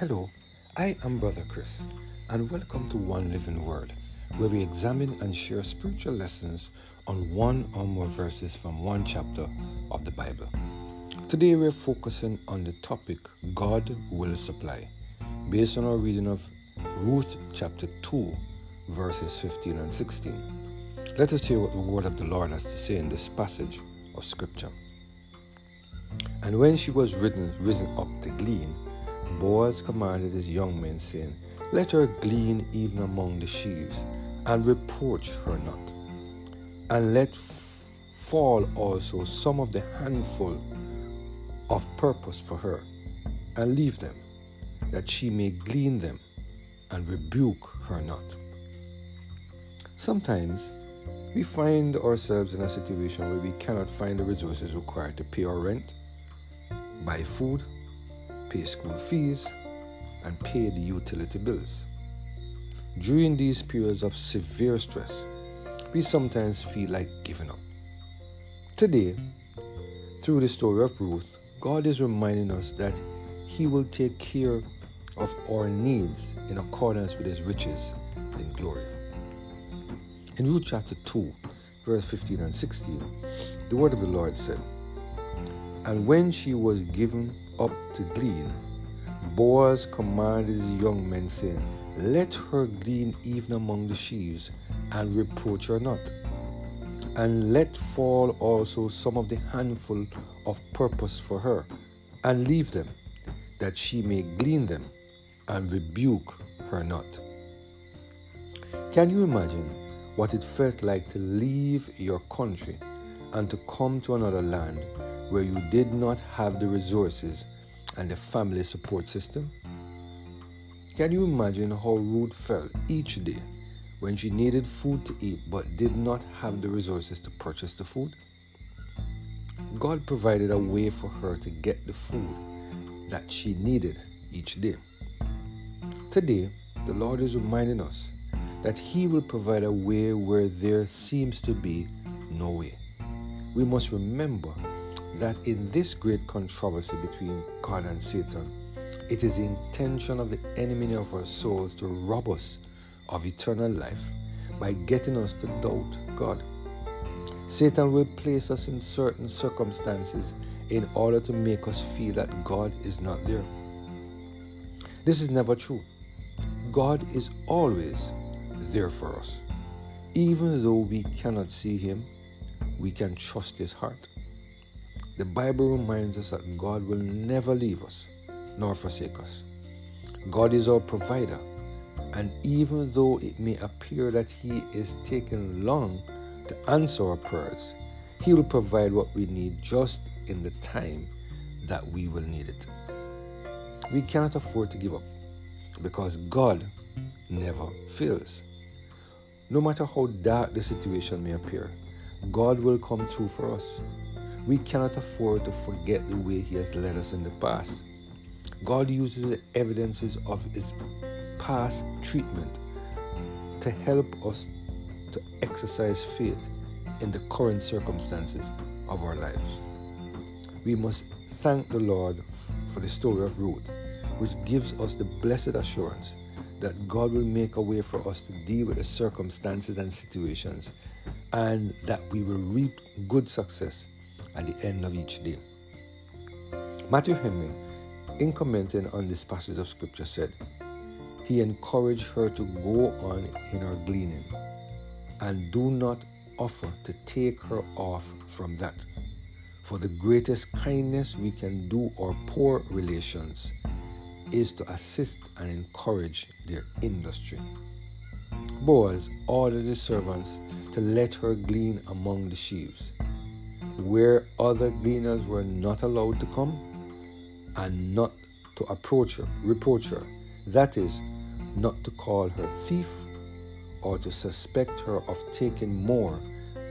Hello, I am Brother Chris, and welcome to One Living Word, where we examine and share spiritual lessons on one or more verses from one chapter of the Bible. Today we're focusing on the topic God will supply, based on our reading of Ruth chapter 2, verses 15 and 16. Let us hear what the word of the Lord has to say in this passage of Scripture. And when she was risen, risen up to glean, Boaz commanded his young men, saying, Let her glean even among the sheaves, and reproach her not. And let f- fall also some of the handful of purpose for her, and leave them, that she may glean them, and rebuke her not. Sometimes we find ourselves in a situation where we cannot find the resources required to pay our rent, buy food, pay school fees, and pay the utility bills. During these periods of severe stress, we sometimes feel like giving up. Today, through the story of Ruth, God is reminding us that He will take care of our needs in accordance with His riches in glory. In Ruth chapter 2, verse 15 and 16, the word of the Lord said, And when she was given up to glean, Boaz commanded his young men, saying, Let her glean even among the sheaves, and reproach her not. And let fall also some of the handful of purpose for her, and leave them, that she may glean them, and rebuke her not. Can you imagine what it felt like to leave your country and to come to another land where you did not have the resources and the family support system? Can you imagine how Ruth felt each day when she needed food to eat but did not have the resources to purchase the food? God provided a way for her to get the food that she needed each day. Today, the Lord is reminding us that He will provide a way where there seems to be no way. We must remember that in this great controversy between God and Satan, it is the intention of the enemy of our souls to rob us of eternal life by getting us to doubt God. Satan will place us in certain circumstances in order to make us feel that God is not there. This is never true. God is always there for us. Even though we cannot see Him, we can trust His heart. The Bible reminds us that God will never leave us nor forsake us. God is our provider, and even though it may appear that He is taking long to answer our prayers, He will provide what we need just in the time that we will need it. We cannot afford to give up because God never fails. No matter how dark the situation may appear, God will come through for us. We cannot afford to forget the way He has led us in the past. God uses the evidences of His past treatment to help us to exercise faith in the current circumstances of our lives. We must thank the Lord for the story of Ruth, which gives us the blessed assurance that God will make a way for us to deal with the circumstances and situations and that we will reap good success at the end of each day. Matthew Henry, in commenting on this passage of scripture, said, He encouraged her to go on in her gleaning and do not offer to take her off from that. For the greatest kindness we can do our poor relations is to assist and encourage their industry. Boaz ordered his servants to let her glean among the sheaves, where other gleaners were not allowed to come, and not to approach her, reproach her. That is, not to call her thief or to suspect her of taking more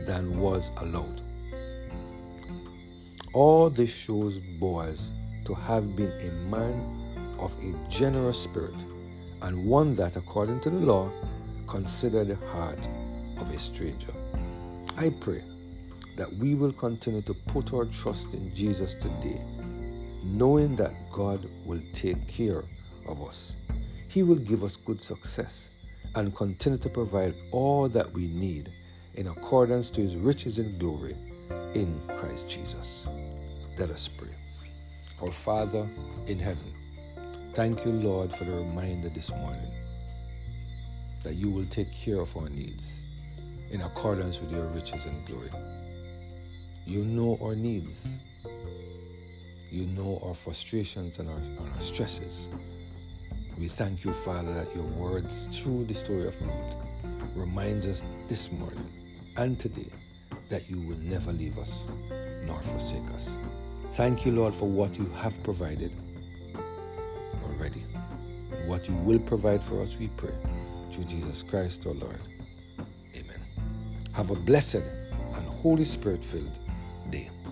than was allowed. All this shows Boaz to have been a man of a generous spirit and one that, according to the law, considered the heart of a stranger. I pray that we will continue to put our trust in Jesus today, knowing that God will take care of us. He will give us good success and continue to provide all that we need in accordance to his riches and glory in Christ Jesus. Let us pray. Our Father in heaven, thank you, Lord, for the reminder this morning that you will take care of our needs in accordance with your riches and glory. You know our needs. You know our frustrations and our, and our stresses. We thank you, Father, that your words through the story of Ruth reminds us this morning and today that you will never leave us nor forsake us. Thank you, Lord, for what you have provided already. What you will provide for us, we pray, through Jesus Christ our Lord. Amen. Have a blessed and Holy Spirit filled day.